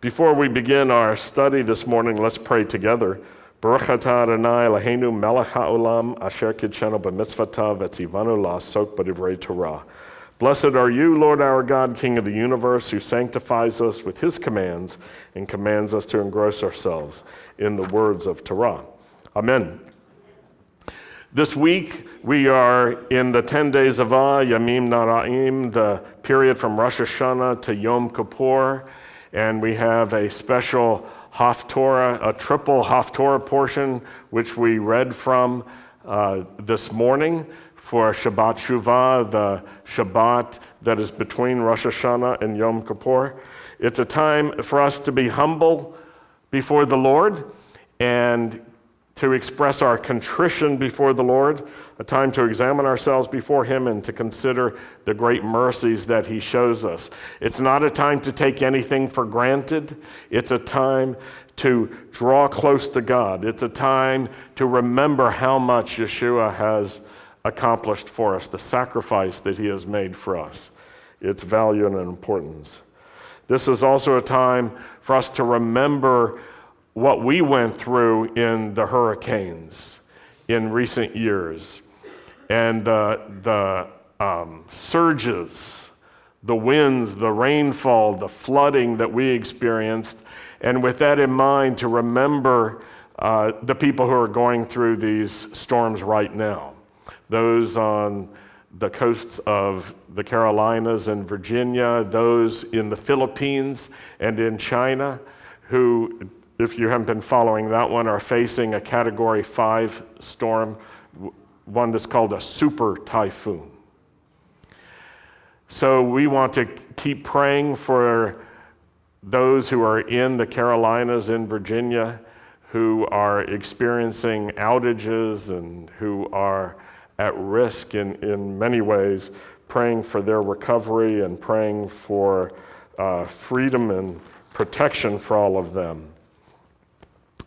Before we begin our study this morning, let's pray together. Baruch atah Adonai Eloheinu melech haolam asher kidshenu la'asok b'divrei Torah. Blessed are you, Lord our God, King of the universe, who sanctifies us with his commands and commands us to engross ourselves in the words of Torah. Amen. This week, we are in the 10 days of Ah, Yamim Noraim, the period from Rosh Hashanah to Yom Kippur and we have a special Haftorah, a triple Haftorah portion, which we read from uh, this morning for Shabbat Shuvah, the Shabbat that is between Rosh Hashanah and Yom Kippur. It's a time for us to be humble before the Lord and to express our contrition before the Lord, a time to examine ourselves before Him and to consider the great mercies that He shows us. It's not a time to take anything for granted, it's a time to draw close to God. It's a time to remember how much Yeshua has accomplished for us, the sacrifice that He has made for us, its value and importance. This is also a time for us to remember what we went through in the hurricanes in recent years and the, the um, surges, the winds, the rainfall, the flooding that we experienced. And with that in mind, to remember uh, the people who are going through these storms right now, those on the coasts of the Carolinas and Virginia, those in the Philippines and in China who if you haven't been following that one, are facing a category five storm, one that's called a super typhoon. So we want to keep praying for those who are in the Carolinas, in Virginia, who are experiencing outages and who are at risk in, in many ways, praying for their recovery and praying for uh, freedom and protection for all of them.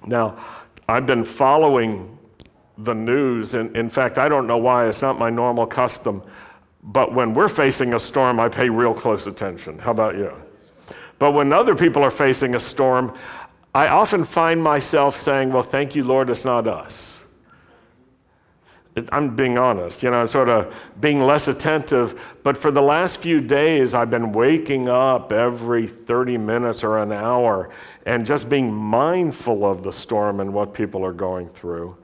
Now, I've been following the news, and in fact, I don't know why, it's not my normal custom, but when we're facing a storm, I pay real close attention. How about you? But when other people are facing a storm, I often find myself saying, Well, thank you, Lord, it's not us. I'm being honest, you know, I'm sort of being less attentive. But for the last few days, I've been waking up every 30 minutes or an hour and just being mindful of the storm and what people are going through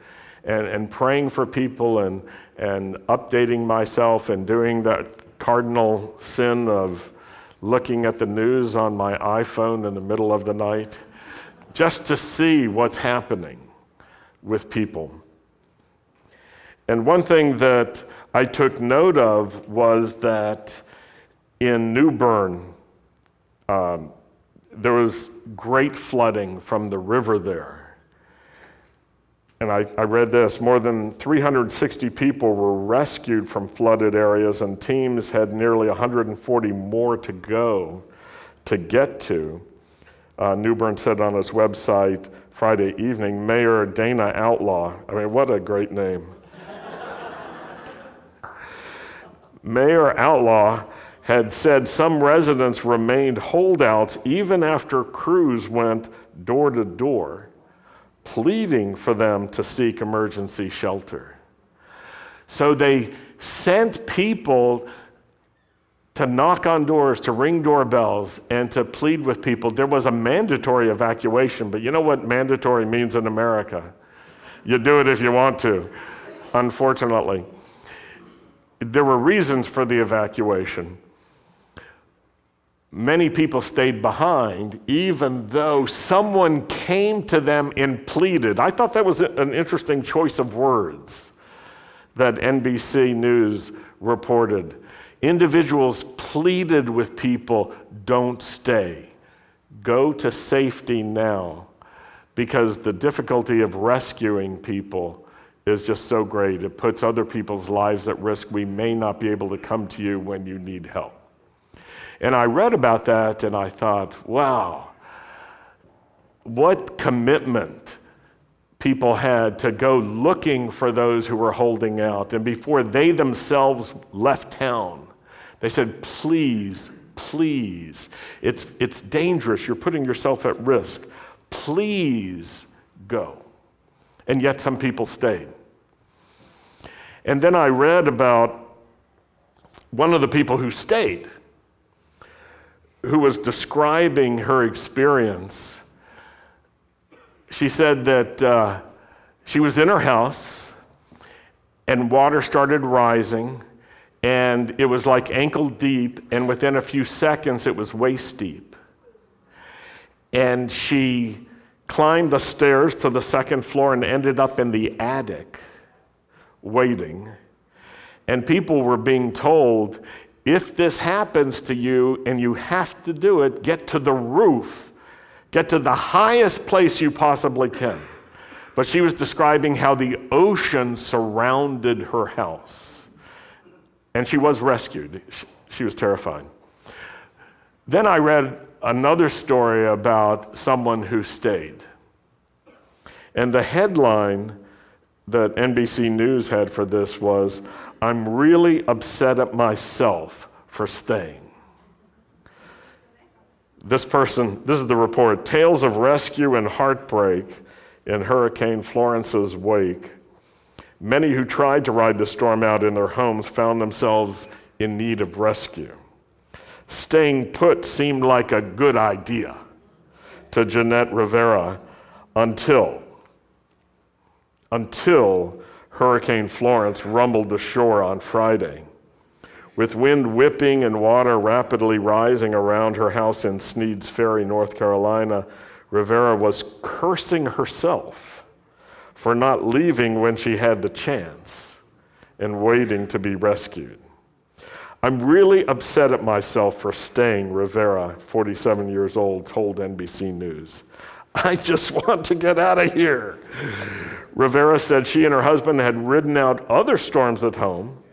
and, and praying for people and, and updating myself and doing that cardinal sin of looking at the news on my iPhone in the middle of the night just to see what's happening with people. And one thing that I took note of was that in New Bern, um, there was great flooding from the river there. And I, I, read this more than 360 people were rescued from flooded areas, and teams had nearly 140 more to go to get to. Uh, New Bern said on its website Friday evening, Mayor Dana Outlaw. I mean, what a great name. Mayor Outlaw had said some residents remained holdouts even after crews went door to door, pleading for them to seek emergency shelter. So they sent people to knock on doors, to ring doorbells, and to plead with people. There was a mandatory evacuation, but you know what mandatory means in America? You do it if you want to, unfortunately there were reasons for the evacuation. Many people stayed behind, even though someone came to them and pleaded. I thought that was an interesting choice of words that NBC News reported. Individuals pleaded with people don't stay, go to safety now, because the difficulty of rescuing people is just so great. It puts other people's lives at risk. We may not be able to come to you when you need help. And I read about that and I thought, wow, what commitment people had to go looking for those who were holding out. And before they themselves left town, they said, please please. It's, it's dangerous. You're putting yourself at risk. Please go. And yet some people stayed. And then I read about one of the people who stayed, who was describing her experience. She said that uh, she was in her house and water started rising and it was like ankle deep, and within a few seconds, it was waist deep. And she climbed the stairs to the second floor and ended up in the attic waiting. And people were being told if this happens to you and you have to do it, get to the roof, get to the highest place you possibly can. But she was describing how the ocean surrounded her house and she was rescued. She was terrified. Then I read another story about someone who stayed. And the headline that NBC News had for this was I'm really upset at myself for staying. This person, this is the report Tales of Rescue and Heartbreak in Hurricane Florence's wake. Many who tried to ride the storm out in their homes found themselves in need of rescue. Staying put seemed like a good idea to Jeanette Rivera until, until Hurricane Florence rumbled the shore on Friday. With wind whipping and water rapidly rising around her house in Sneads Ferry, North Carolina, Rivera was cursing herself for not leaving when she had the chance and waiting to be rescued. I'm really upset at myself for staying, Rivera, 47 years old, told NBC News. I just want to get out of here. Rivera said she and her husband had ridden out other storms at home.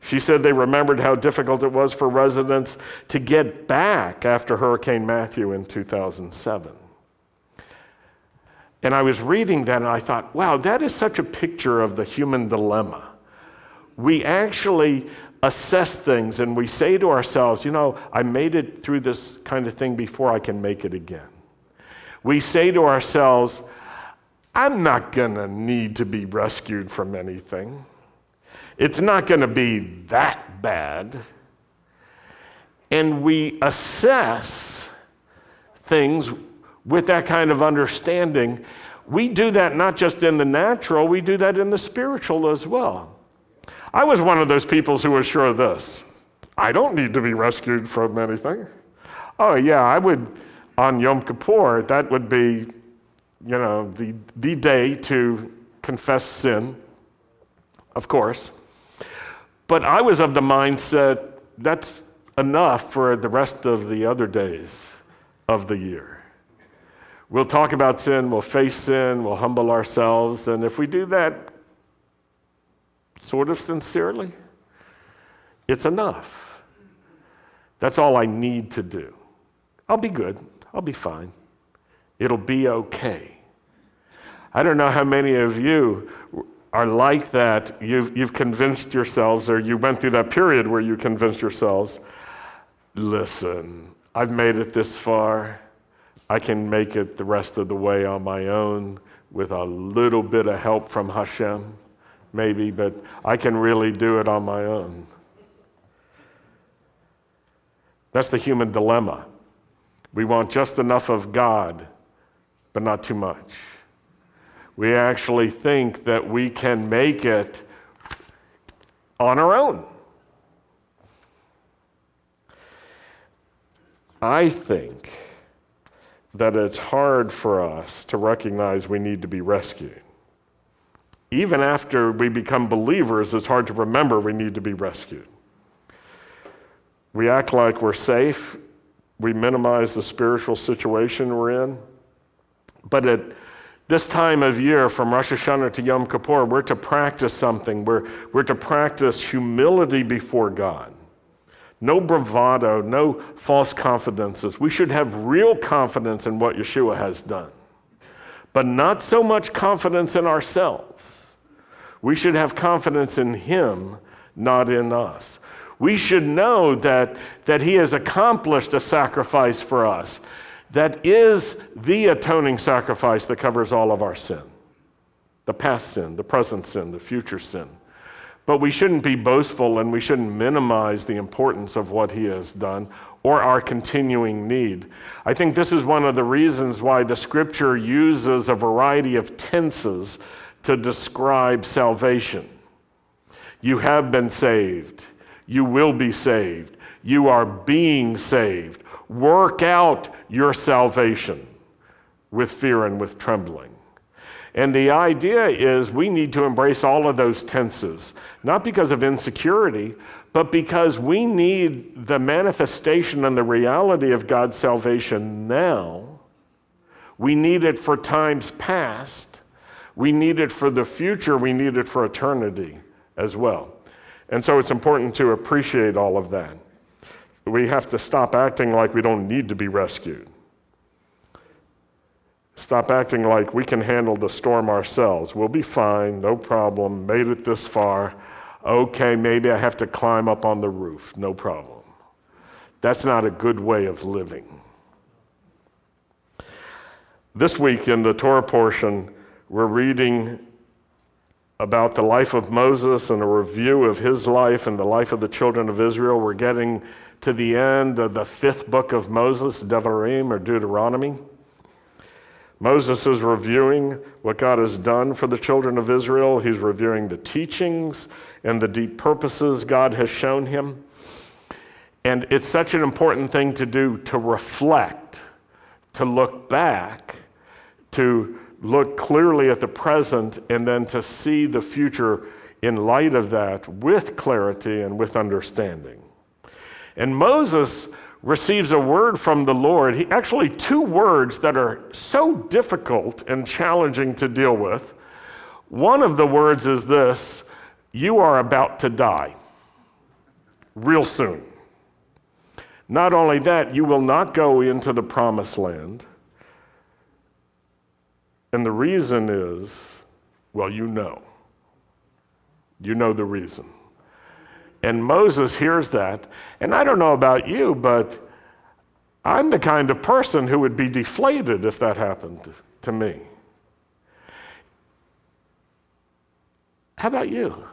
She said they remembered how difficult it was for residents to get back after Hurricane Matthew in 2007. And I was reading that and I thought, wow, that is such a picture of the human dilemma. We actually assess things and we say to ourselves, you know, I made it through this kind of thing before I can make it again. We say to ourselves, I'm not going to need to be rescued from anything. It's not going to be that bad. And we assess things with that kind of understanding, we do that not just in the natural, we do that in the spiritual as well. I was one of those people who was sure of this I don't need to be rescued from anything. Oh, yeah, I would, on Yom Kippur, that would be, you know, the, the day to confess sin, of course. But I was of the mindset that's enough for the rest of the other days of the year. We'll talk about sin, we'll face sin, we'll humble ourselves, and if we do that sort of sincerely, it's enough. That's all I need to do. I'll be good, I'll be fine, it'll be okay. I don't know how many of you are like that. You've, you've convinced yourselves, or you went through that period where you convinced yourselves listen, I've made it this far. I can make it the rest of the way on my own with a little bit of help from Hashem, maybe, but I can really do it on my own. That's the human dilemma. We want just enough of God, but not too much. We actually think that we can make it on our own. I think that it's hard for us to recognize we need to be rescued. Even after we become believers, it's hard to remember we need to be rescued. We act like we're safe, we minimize the spiritual situation we're in. But at this time of year, from Rosh Hashanah to Yom Kippur, we're to practice something. We're, we're to practice humility before God no bravado, no false confidences. We should have real confidence in what Yeshua has done, but not so much confidence in ourselves. We should have confidence in Him, not in us. We should know that, that He has accomplished a sacrifice for us that is the atoning sacrifice that covers all of our sin the past sin, the present sin, the future sin. But we shouldn't be boastful and we shouldn't minimize the importance of what He has done or our continuing need. I think this is one of the reasons why the scripture uses a variety of tenses to describe salvation. You have been saved. You will be saved. You are being saved. Work out your salvation with fear and with trembling. And the idea is we need to embrace all of those tenses, not because of insecurity, but because we need the manifestation and the reality of God's salvation now. We need it for times past. We need it for the future. We need it for eternity as well. And so it's important to appreciate all of that. We have to stop acting like we don't need to be rescued. Stop acting like we can handle the storm ourselves. We'll be fine, no problem, made it this far. Okay, maybe I have to climb up on the roof, no problem. That's not a good way of living. This week in the Torah portion, we're reading about the life of Moses and a review of his life and the life of the children of Israel. We're getting to the end of the fifth book of Moses, Devarim or Deuteronomy. Moses is reviewing what God has done for the children of Israel. He's reviewing the teachings and the deep purposes God has shown him. And it's such an important thing to do to reflect, to look back, to look clearly at the present, and then to see the future in light of that with clarity and with understanding. And Moses receives a word from the Lord. He, actually, two words that are so difficult and challenging to deal with. One of the words is this You are about to die real soon. Not only that, you will not go into the promised land. And the reason is well, you know. You know the reason. And Moses hears that. And I don't know about you, but I'm the kind of person who would be deflated if that happened to me. How about you?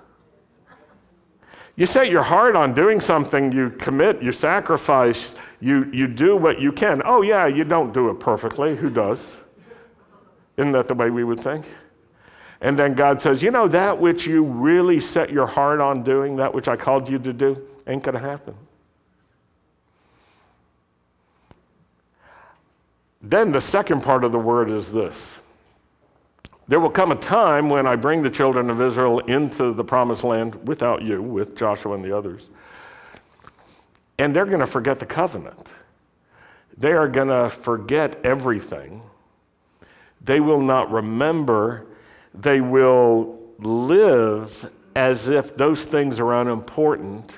You set your heart on doing something, you commit, you sacrifice, you, you do what you can. Oh, yeah, you don't do it perfectly. Who does? Isn't that the way we would think? And then God says, You know, that which you really set your heart on doing, that which I called you to do, ain't going to happen. Then the second part of the word is this There will come a time when I bring the children of Israel into the promised land without you, with Joshua and the others, and they're going to forget the covenant. They are going to forget everything. They will not remember they will live as if those things are unimportant,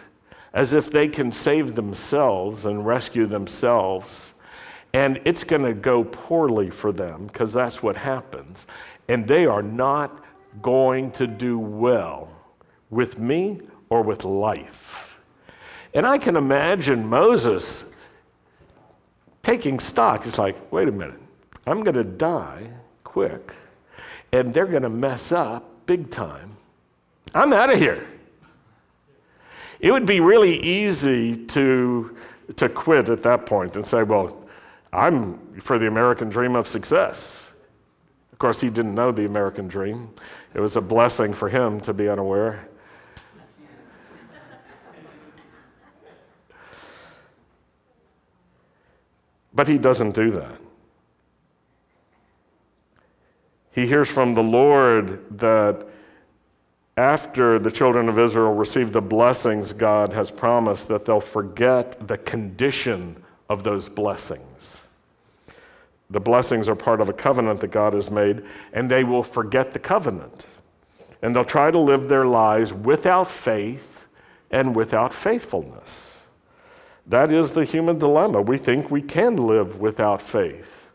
as if they can save themselves and rescue themselves. And it's going to go poorly for them because that's what happens. And they are not going to do well with me or with life. And I can imagine Moses taking stock. It's like, wait a minute, I'm going to die quick and they're going to mess up big time. I'm out of here. It would be really easy to, to quit at that point and say, well, I'm for the American dream of success. Of course, he didn't know the American dream. It was a blessing for him to be unaware. But he doesn't do that. He hears from the Lord that after the children of Israel receive the blessings God has promised, that they'll forget the condition of those blessings. The blessings are part of a covenant that God has made, and they will forget the covenant. And they'll try to live their lives without faith and without faithfulness. That is the human dilemma. We think we can live without faith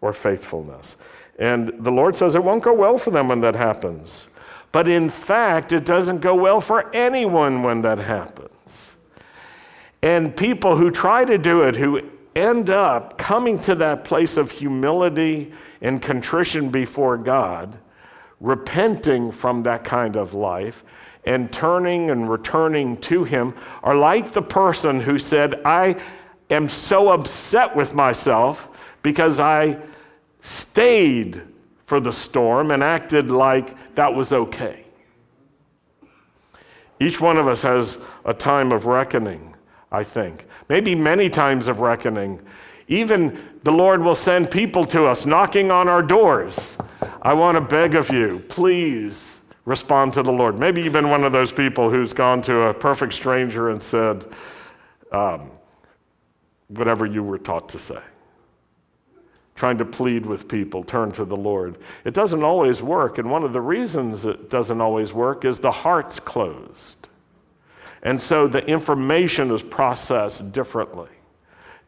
or faithfulness. And the Lord says it won't go well for them when that happens. But in fact, it doesn't go well for anyone when that happens. And people who try to do it, who end up coming to that place of humility and contrition before God, repenting from that kind of life, and turning and returning to Him, are like the person who said, I am so upset with myself because I stayed for the storm and acted like that was okay. Each one of us has a time of reckoning, I think. Maybe many times of reckoning. Even the Lord will send people to us knocking on our doors. I want to beg of you, please respond to the Lord. Maybe you've been one of those people who's gone to a perfect stranger and said, um, whatever you were taught to say. Trying to plead with people, turn to the Lord. It doesn't always work, and one of the reasons it doesn't always work is the heart's closed. And so the information is processed differently.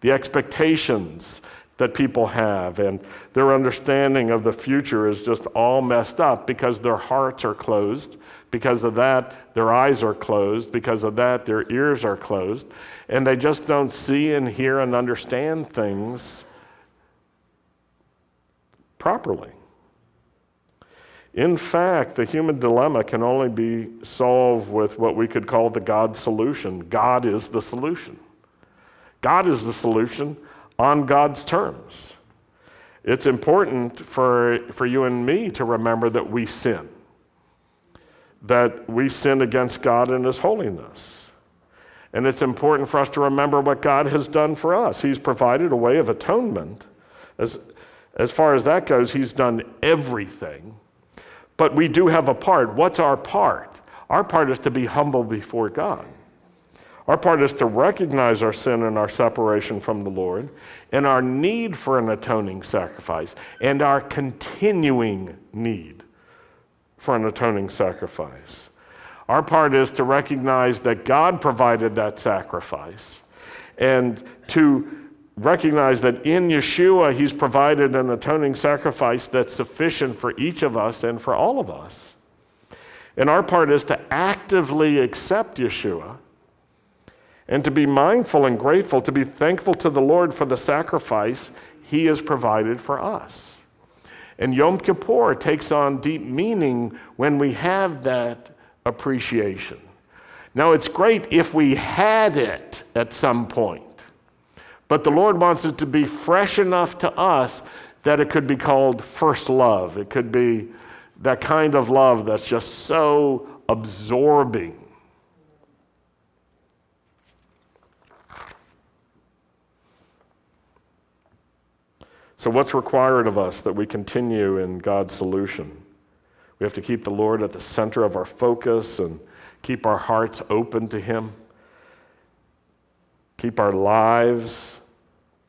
The expectations that people have and their understanding of the future is just all messed up because their hearts are closed because of that, their eyes are closed. Because of that, their ears are closed. And they just don't see and hear and understand things properly. In fact, the human dilemma can only be solved with what we could call the God solution. God is the solution. God is the solution on God's terms. It's important for, for you and me to remember that we sin that we sin against God and His holiness. And it's important for us to remember what God has done for us. He's provided a way of atonement. As, as far as that goes, He's done everything. But we do have a part. What's our part? Our part is to be humble before God. Our part is to recognize our sin and our separation from the Lord, and our need for an atoning sacrifice, and our continuing need for an atoning sacrifice. Our part is to recognize that God provided that sacrifice and to recognize that in Yeshua, He's provided an atoning sacrifice that's sufficient for each of us and for all of us. And our part is to actively accept Yeshua and to be mindful and grateful, to be thankful to the Lord for the sacrifice He has provided for us. And Yom Kippur takes on deep meaning when we have that appreciation. Now, it's great if we had it at some point, but the Lord wants it to be fresh enough to us that it could be called first love. It could be that kind of love that's just so absorbing So, what's required of us that we continue in God's solution? We have to keep the Lord at the center of our focus and keep our hearts open to Him, keep our lives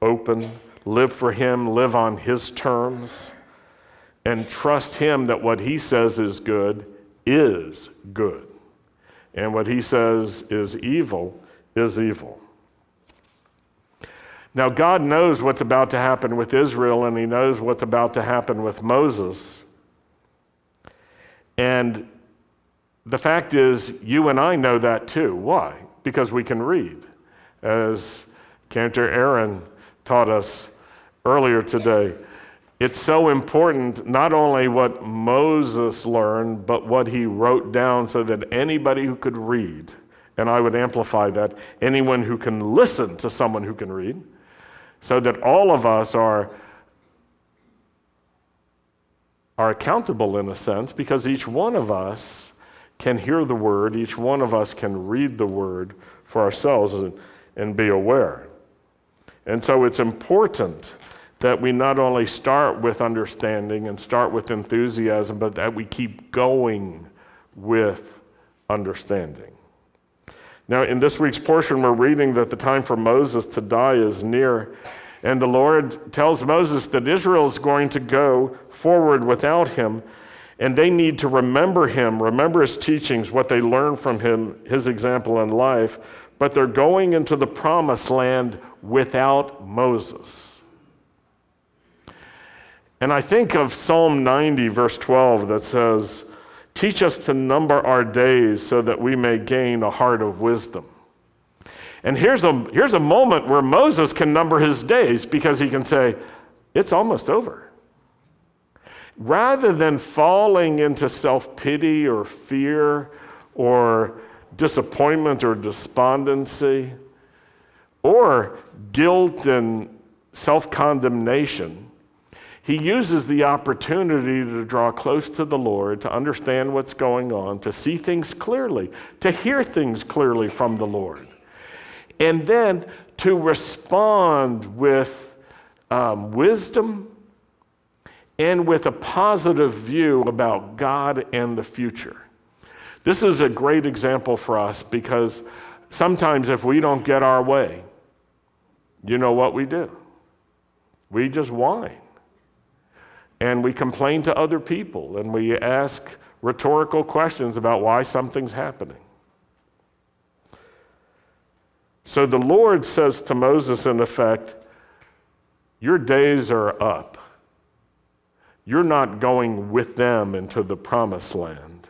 open, live for Him, live on His terms, and trust Him that what He says is good is good, and what He says is evil is evil. Now, God knows what's about to happen with Israel, and He knows what's about to happen with Moses. And the fact is, you and I know that too. Why? Because we can read. As Cantor Aaron taught us earlier today, it's so important not only what Moses learned, but what he wrote down so that anybody who could read, and I would amplify that, anyone who can listen to someone who can read, so that all of us are, are accountable in a sense because each one of us can hear the word, each one of us can read the word for ourselves and, and be aware. And so it's important that we not only start with understanding and start with enthusiasm, but that we keep going with understanding. Now, in this week's portion, we're reading that the time for Moses to die is near. And the Lord tells Moses that Israel is going to go forward without him. And they need to remember him, remember his teachings, what they learned from him, his example in life. But they're going into the promised land without Moses. And I think of Psalm 90, verse 12, that says, Teach us to number our days so that we may gain a heart of wisdom. And here's a, here's a moment where Moses can number his days because he can say, It's almost over. Rather than falling into self pity or fear or disappointment or despondency or guilt and self condemnation, he uses the opportunity to draw close to the Lord, to understand what's going on, to see things clearly, to hear things clearly from the Lord, and then to respond with um, wisdom and with a positive view about God and the future. This is a great example for us because sometimes if we don't get our way, you know what we do? We just whine. And we complain to other people and we ask rhetorical questions about why something's happening. So the Lord says to Moses, in effect, Your days are up. You're not going with them into the promised land.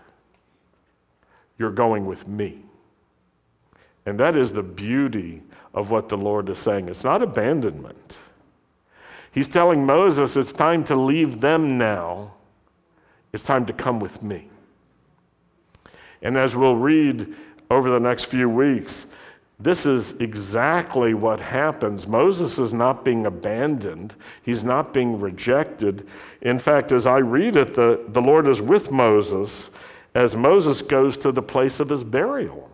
You're going with me. And that is the beauty of what the Lord is saying. It's not abandonment. He's telling Moses, it's time to leave them now. It's time to come with me. And as we'll read over the next few weeks, this is exactly what happens. Moses is not being abandoned, he's not being rejected. In fact, as I read it, the, the Lord is with Moses as Moses goes to the place of his burial.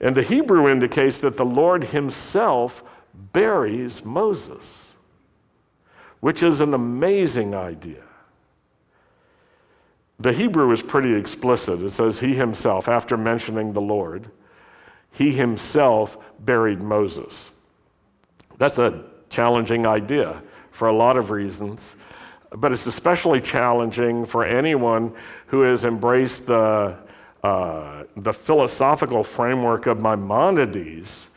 And the Hebrew indicates that the Lord himself buries Moses which is an amazing idea. The Hebrew is pretty explicit. It says, He himself, after mentioning the Lord, He himself buried Moses. That's a challenging idea for a lot of reasons, but it's especially challenging for anyone who has embraced the, uh, the philosophical framework of Maimonides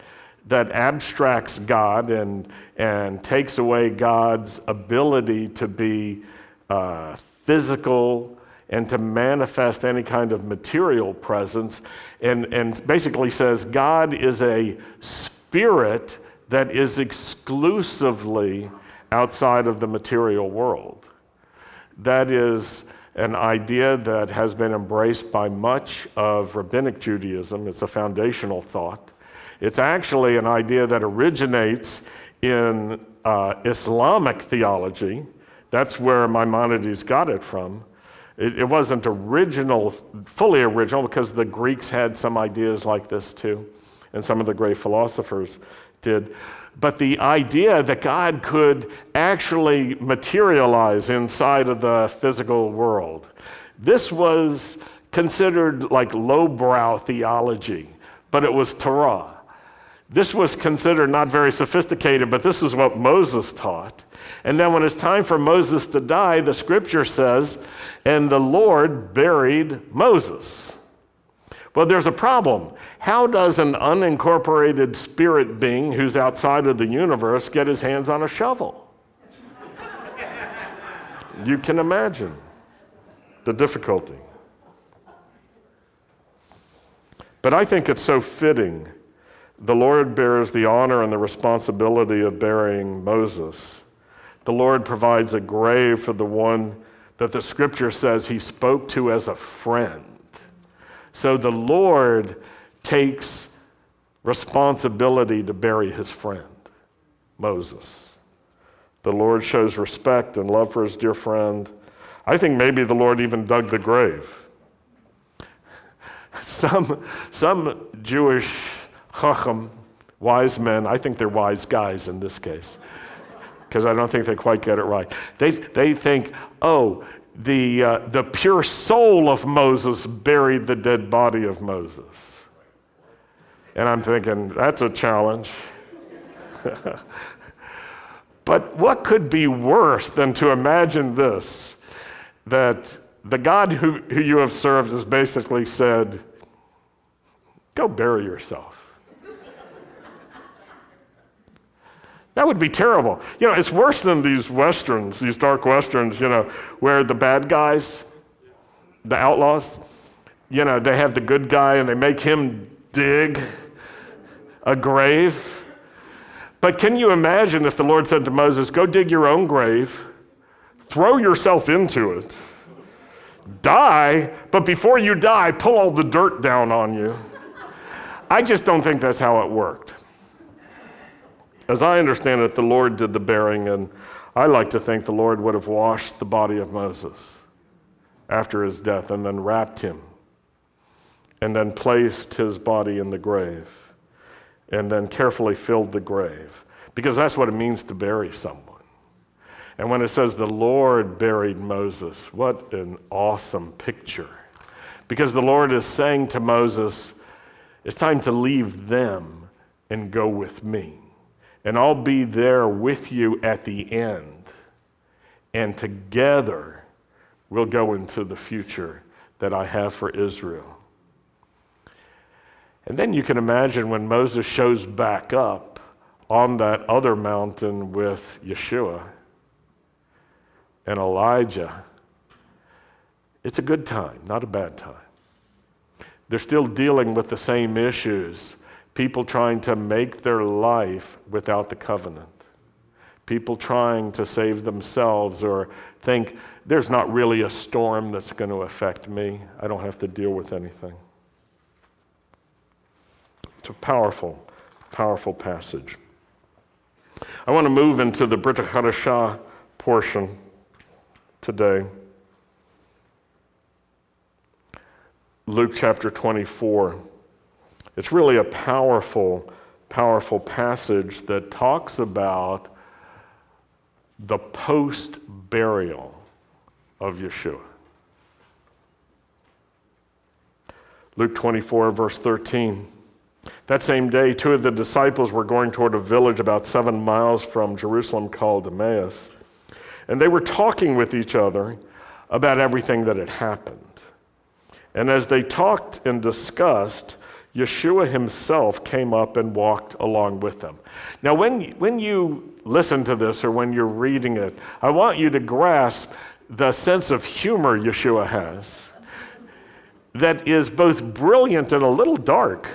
that abstracts God and, and takes away God's ability to be uh, physical and to manifest any kind of material presence, and, and basically says God is a spirit that is exclusively outside of the material world. That is an idea that has been embraced by much of rabbinic Judaism. It's a foundational thought. It's actually an idea that originates in uh, Islamic theology. That's where Maimonides got it from. It, it wasn't original, fully original, because the Greeks had some ideas like this too, and some of the great philosophers did. But the idea that God could actually materialize inside of the physical world, this was considered like lowbrow theology, but it was Torah. This was considered not very sophisticated, but this is what Moses taught. And then when it's time for Moses to die, the scripture says, and the Lord buried Moses. Well, there's a problem. How does an unincorporated spirit being who's outside of the universe get his hands on a shovel? you can imagine the difficulty. But I think it's so fitting the Lord bears the honor and the responsibility of burying Moses. The Lord provides a grave for the one that the scripture says he spoke to as a friend. So the Lord takes responsibility to bury his friend, Moses. The Lord shows respect and love for his dear friend. I think maybe the Lord even dug the grave. Some, some Jewish chacham, wise men, I think they're wise guys in this case, because I don't think they quite get it right. They, they think, oh, the, uh, the pure soul of Moses buried the dead body of Moses. And I'm thinking, that's a challenge. but what could be worse than to imagine this that the God who, who you have served has basically said, go bury yourself? That would be terrible. You know, it's worse than these westerns, these dark westerns, you know, where the bad guys, the outlaws, you know, they have the good guy and they make him dig a grave. But can you imagine if the Lord said to Moses, Go dig your own grave, throw yourself into it, die, but before you die, pull all the dirt down on you? I just don't think that's how it worked. As I understand it, the Lord did the burying, and I like to think the Lord would have washed the body of Moses after his death and then wrapped him and then placed his body in the grave and then carefully filled the grave because that's what it means to bury someone. And when it says the Lord buried Moses, what an awesome picture. Because the Lord is saying to Moses, it's time to leave them and go with me and I'll be there with you at the end. And together, we'll go into the future that I have for Israel. And then you can imagine when Moses shows back up on that other mountain with Yeshua and Elijah. It's a good time, not a bad time. They're still dealing with the same issues People trying to make their life without the covenant. People trying to save themselves or think there's not really a storm that's going to affect me. I don't have to deal with anything. It's a powerful, powerful passage. I want to move into the Brit Hadashah portion today. Luke chapter 24. It's really a powerful, powerful passage that talks about the post burial of Yeshua. Luke 24, verse 13. That same day, two of the disciples were going toward a village about seven miles from Jerusalem called Emmaus. And they were talking with each other about everything that had happened. And as they talked and discussed, Yeshua himself came up and walked along with them. Now, when, when you listen to this or when you're reading it, I want you to grasp the sense of humor Yeshua has that is both brilliant and a little dark.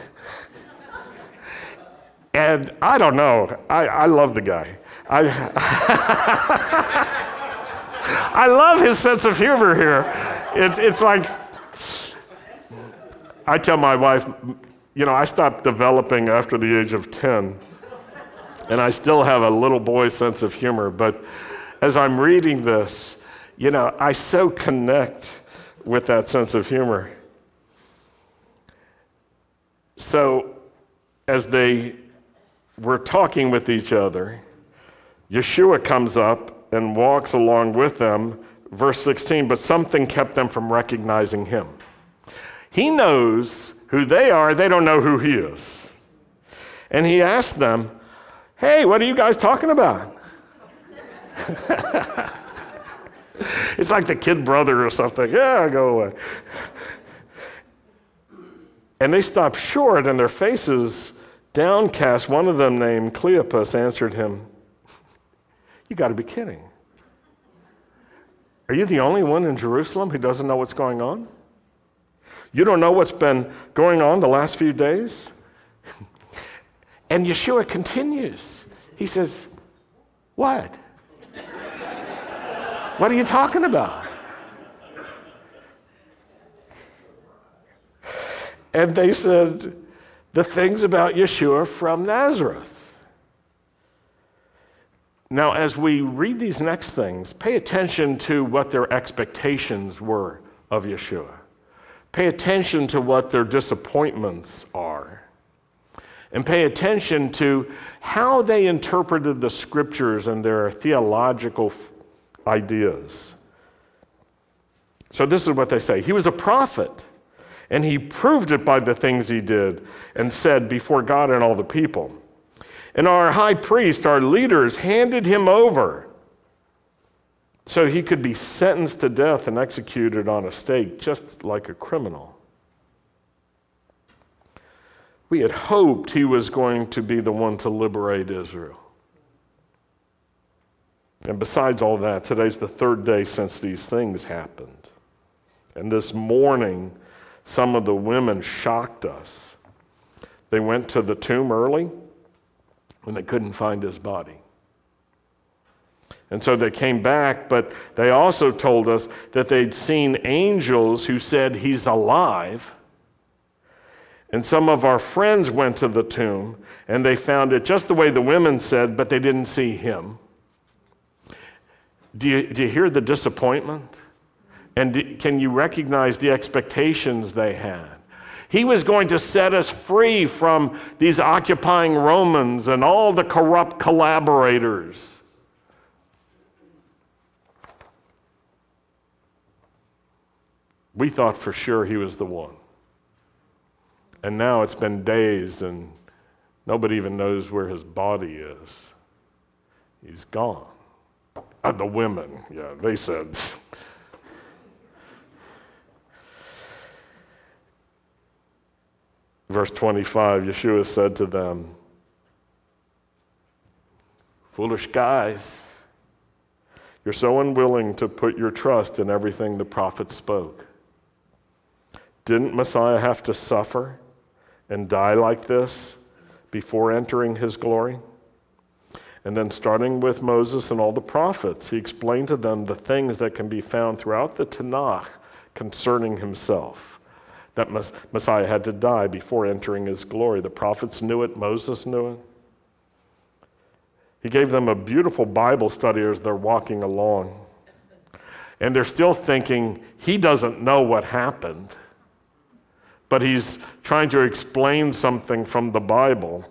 And I don't know, I, I love the guy. I, I love his sense of humor here. It, it's like, I tell my wife, you know, I stopped developing after the age of 10, and I still have a little boy sense of humor. But as I'm reading this, you know, I so connect with that sense of humor. So, as they were talking with each other, Yeshua comes up and walks along with them. Verse 16, but something kept them from recognizing him. He knows who they are, they don't know who he is. And he asked them, Hey, what are you guys talking about? it's like the kid brother or something. Yeah, go away. And they stopped short, and their faces downcast. One of them, named Cleopas, answered him, You got to be kidding. Are you the only one in Jerusalem who doesn't know what's going on? You don't know what's been going on the last few days? and Yeshua continues. He says, What? what are you talking about? And they said, The things about Yeshua from Nazareth. Now, as we read these next things, pay attention to what their expectations were of Yeshua. Pay attention to what their disappointments are. And pay attention to how they interpreted the scriptures and their theological ideas. So, this is what they say He was a prophet, and he proved it by the things he did and said before God and all the people. And our high priest, our leaders, handed him over so he could be sentenced to death and executed on a stake just like a criminal. We had hoped he was going to be the one to liberate Israel. And besides all that, today's the third day since these things happened. And this morning, some of the women shocked us. They went to the tomb early and they couldn't find his body. And so they came back, but they also told us that they'd seen angels who said he's alive. And some of our friends went to the tomb and they found it just the way the women said, but they didn't see him. Do you, do you hear the disappointment? And do, can you recognize the expectations they had? He was going to set us free from these occupying Romans and all the corrupt collaborators. We thought for sure he was the one. And now it's been days and nobody even knows where his body is. He's gone. Uh, the women, yeah, they said. Verse 25 Yeshua said to them, Foolish guys, you're so unwilling to put your trust in everything the prophet spoke. Didn't Messiah have to suffer and die like this before entering his glory? And then, starting with Moses and all the prophets, he explained to them the things that can be found throughout the Tanakh concerning himself. That Messiah had to die before entering his glory. The prophets knew it, Moses knew it. He gave them a beautiful Bible study as they're walking along. And they're still thinking, he doesn't know what happened but he's trying to explain something from the Bible.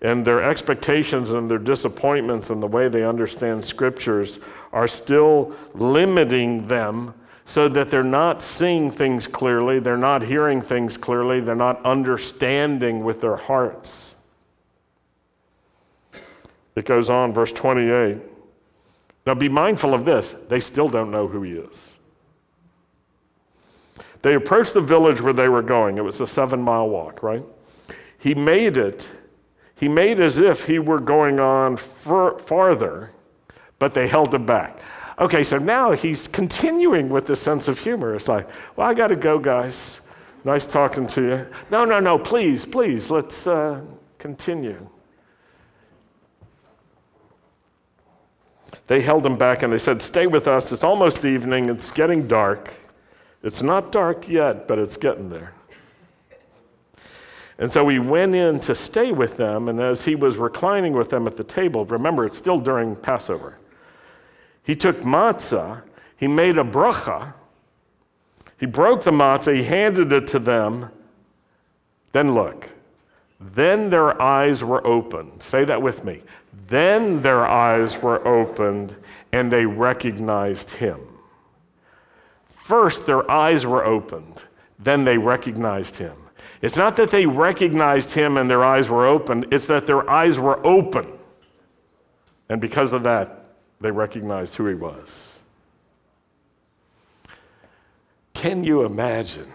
And their expectations and their disappointments and the way they understand scriptures are still limiting them so that they're not seeing things clearly, they're not hearing things clearly, they're not understanding with their hearts. It goes on, verse 28. Now be mindful of this they still don't know who he is. They approached the village where they were going. It was a seven mile walk, right? He made it, he made as if he were going on fur- farther, but they held him back. Okay, so now he's continuing with this sense of humor. It's like, well, I got to go, guys. Nice talking to you. No, no, no, please, please, let's uh, continue. They held him back and they said, Stay with us. It's almost evening. It's getting dark. It's not dark yet, but it's getting there. And so he went in to stay with them, and as he was reclining with them at the table, remember it's still during Passover, he took matzah, he made a bracha, he broke the matzah, he handed it to them. Then look, then their eyes were opened. Say that with me. Then their eyes were opened, and they recognized him. First, their eyes were opened, then they recognized him. It's not that they recognized him and their eyes were opened, it's that their eyes were open. And because of that, they recognized who he was. Can you imagine?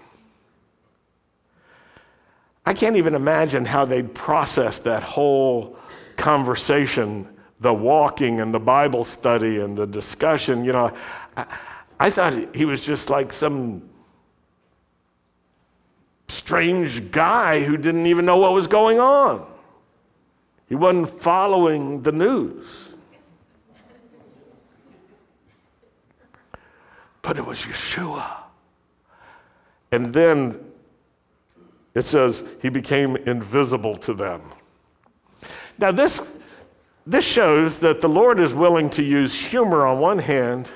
I can't even imagine how they'd process that whole conversation, the walking and the Bible study and the discussion. You know, I, I thought he was just like some strange guy who didn't even know what was going on. He wasn't following the news. But it was Yeshua. And then it says he became invisible to them. Now, this, this shows that the Lord is willing to use humor on one hand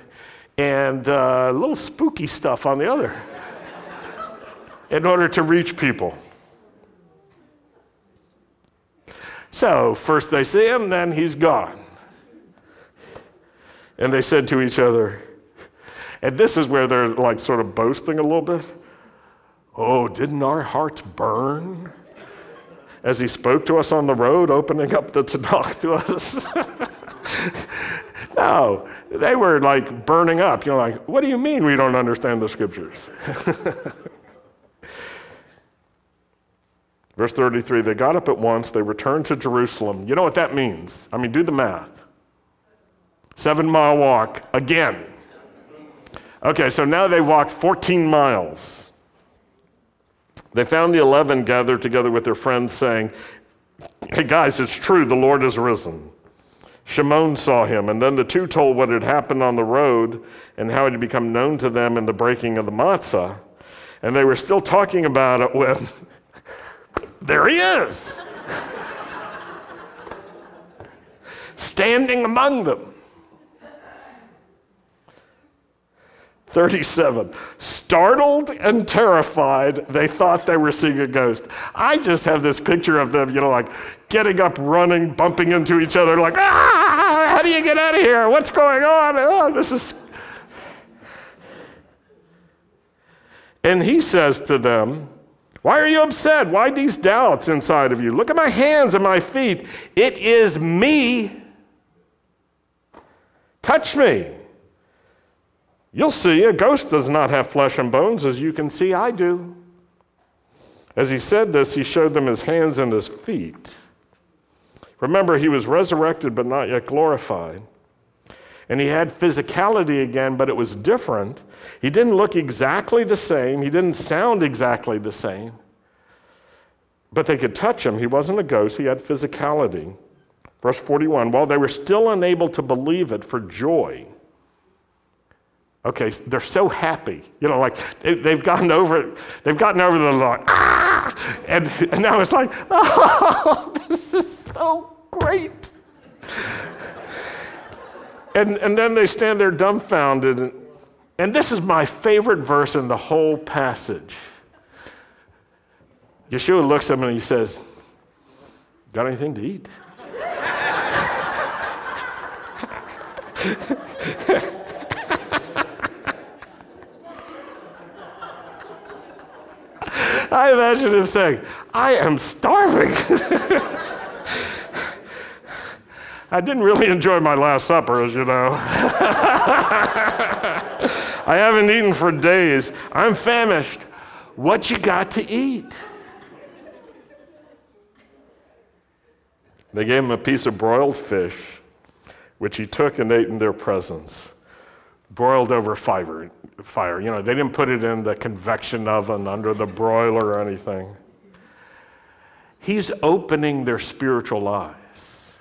and uh, a little spooky stuff on the other in order to reach people. So, first they see him, then he's gone. And they said to each other, and this is where they're like sort of boasting a little bit. Oh, didn't our hearts burn as he spoke to us on the road, opening up the Tanakh to us? no, they were like burning up. You know, like, what do you mean we don't understand the scriptures? Verse 33 they got up at once, they returned to Jerusalem. You know what that means? I mean, do the math. Seven mile walk again. Okay, so now they've walked 14 miles. They found the eleven gathered together with their friends, saying, Hey guys, it's true, the Lord has risen. Shimon saw him, and then the two told what had happened on the road and how it had become known to them in the breaking of the matzah. And they were still talking about it when there he is, standing among them. 37. Startled and terrified, they thought they were seeing a ghost. I just have this picture of them, you know, like getting up, running, bumping into each other, like, ah, how do you get out of here? What's going on? Oh, this is. And he says to them, Why are you upset? Why these doubts inside of you? Look at my hands and my feet. It is me. Touch me. You'll see a ghost does not have flesh and bones, as you can see I do. As he said this, he showed them his hands and his feet. Remember, he was resurrected but not yet glorified. And he had physicality again, but it was different. He didn't look exactly the same, he didn't sound exactly the same. But they could touch him. He wasn't a ghost, he had physicality. Verse 41 while they were still unable to believe it for joy, Okay, they're so happy. You know, like they, have gotten over they've gotten over the like, ah! And, and now it's like, oh, this is so great. and, and then they stand there dumbfounded. And, and this is my favorite verse in the whole passage. Yeshua looks at him and he says, Got anything to eat? I imagine him saying, I am starving. I didn't really enjoy my Last Supper, as you know. I haven't eaten for days. I'm famished. What you got to eat? They gave him a piece of broiled fish, which he took and ate in their presence broiled over fire, fire. You know, they didn't put it in the convection oven under the broiler or anything. He's opening their spiritual eyes.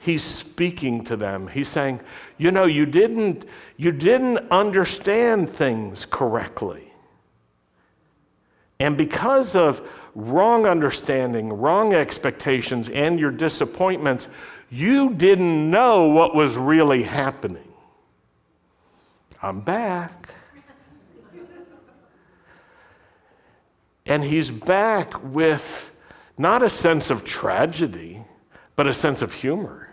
He's speaking to them. He's saying, "You know, you didn't you didn't understand things correctly." And because of wrong understanding, wrong expectations, and your disappointments, you didn't know what was really happening. I'm back. and he's back with not a sense of tragedy, but a sense of humor.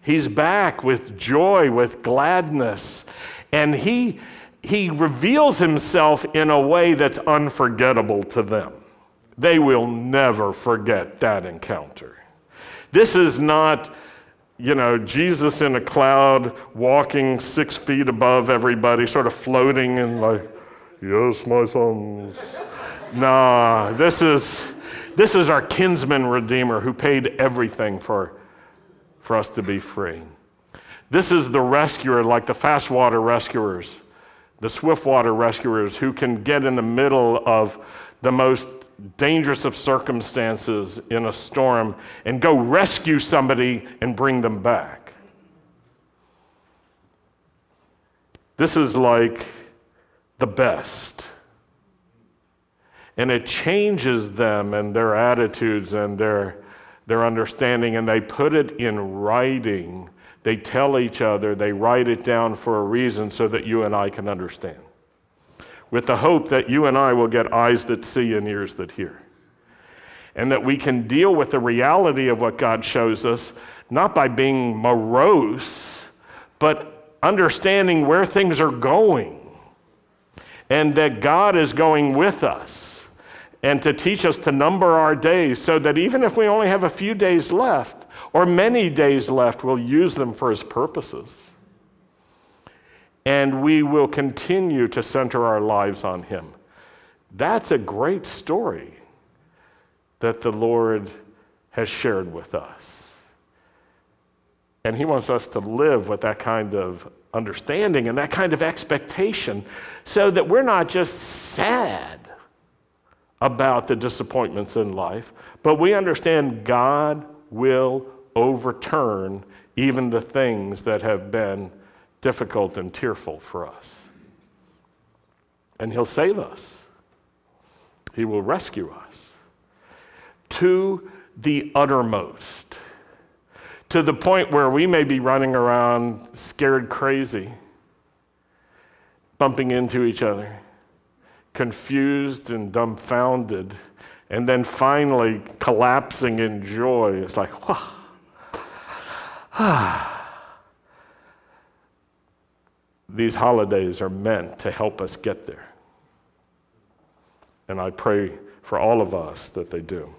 He's back with joy, with gladness, and he, he reveals himself in a way that's unforgettable to them. They will never forget that encounter. This is not you know, Jesus in a cloud walking six feet above everybody, sort of floating and like, yes, my sons. nah, this is, this is our kinsman redeemer who paid everything for, for us to be free. This is the rescuer, like the fast water rescuers, the swift water rescuers who can get in the middle of the most dangerous of circumstances in a storm and go rescue somebody and bring them back. This is like the best. And it changes them and their attitudes and their, their understanding, and they put it in writing. They tell each other, they write it down for a reason so that you and I can understand with the hope that you and I will get eyes that see and ears that hear. And that we can deal with the reality of what God shows us, not by being morose, but understanding where things are going. And that God is going with us. And to teach us to number our days so that even if we only have a few days left, or many days left, we'll use them for His purposes and we will continue to center our lives on Him. That's a great story that the Lord has shared with us. And He wants us to live with that kind of understanding and that kind of expectation so that we're not just sad about the disappointments in life, but we understand God will overturn even the things that have been difficult and tearful for us. And He'll save us, He will rescue us to the uttermost, to the point where we may be running around scared crazy, bumping into each other confused and dumbfounded, and then finally collapsing in joy. It's like, These holidays are meant to help us get there. And I pray for all of us that they do.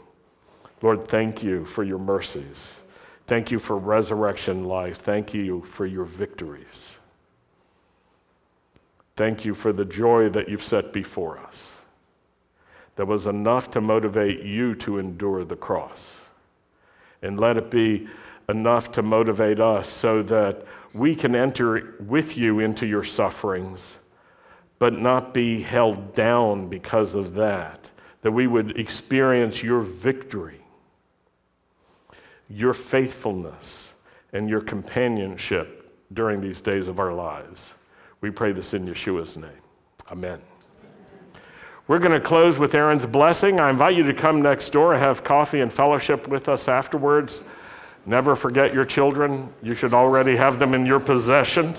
Lord, thank you for your mercies. Thank you for resurrection life. Thank you for your victories. Thank you for the joy that you've set before us that was enough to motivate you to endure the cross. And let it be enough to motivate us so that we can enter with you into your sufferings, but not be held down because of that. That we would experience your victory, your faithfulness, and your companionship during these days of our lives. We pray this in Yeshua's name. Amen. We're going to close with Aaron's blessing. I invite you to come next door, have coffee and fellowship with us afterwards. Never forget your children. You should already have them in your possession.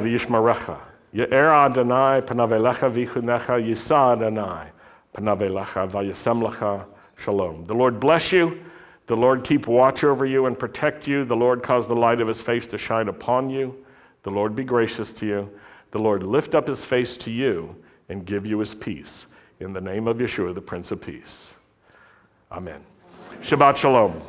V'yishmarecha. Shalom. The Lord bless you. The Lord keep watch over you and protect you. The Lord cause the light of his face to shine upon you. The Lord be gracious to you. The Lord lift up his face to you and give you his peace. In the name of Yeshua, the Prince of Peace. Amen. Shabbat Shalom.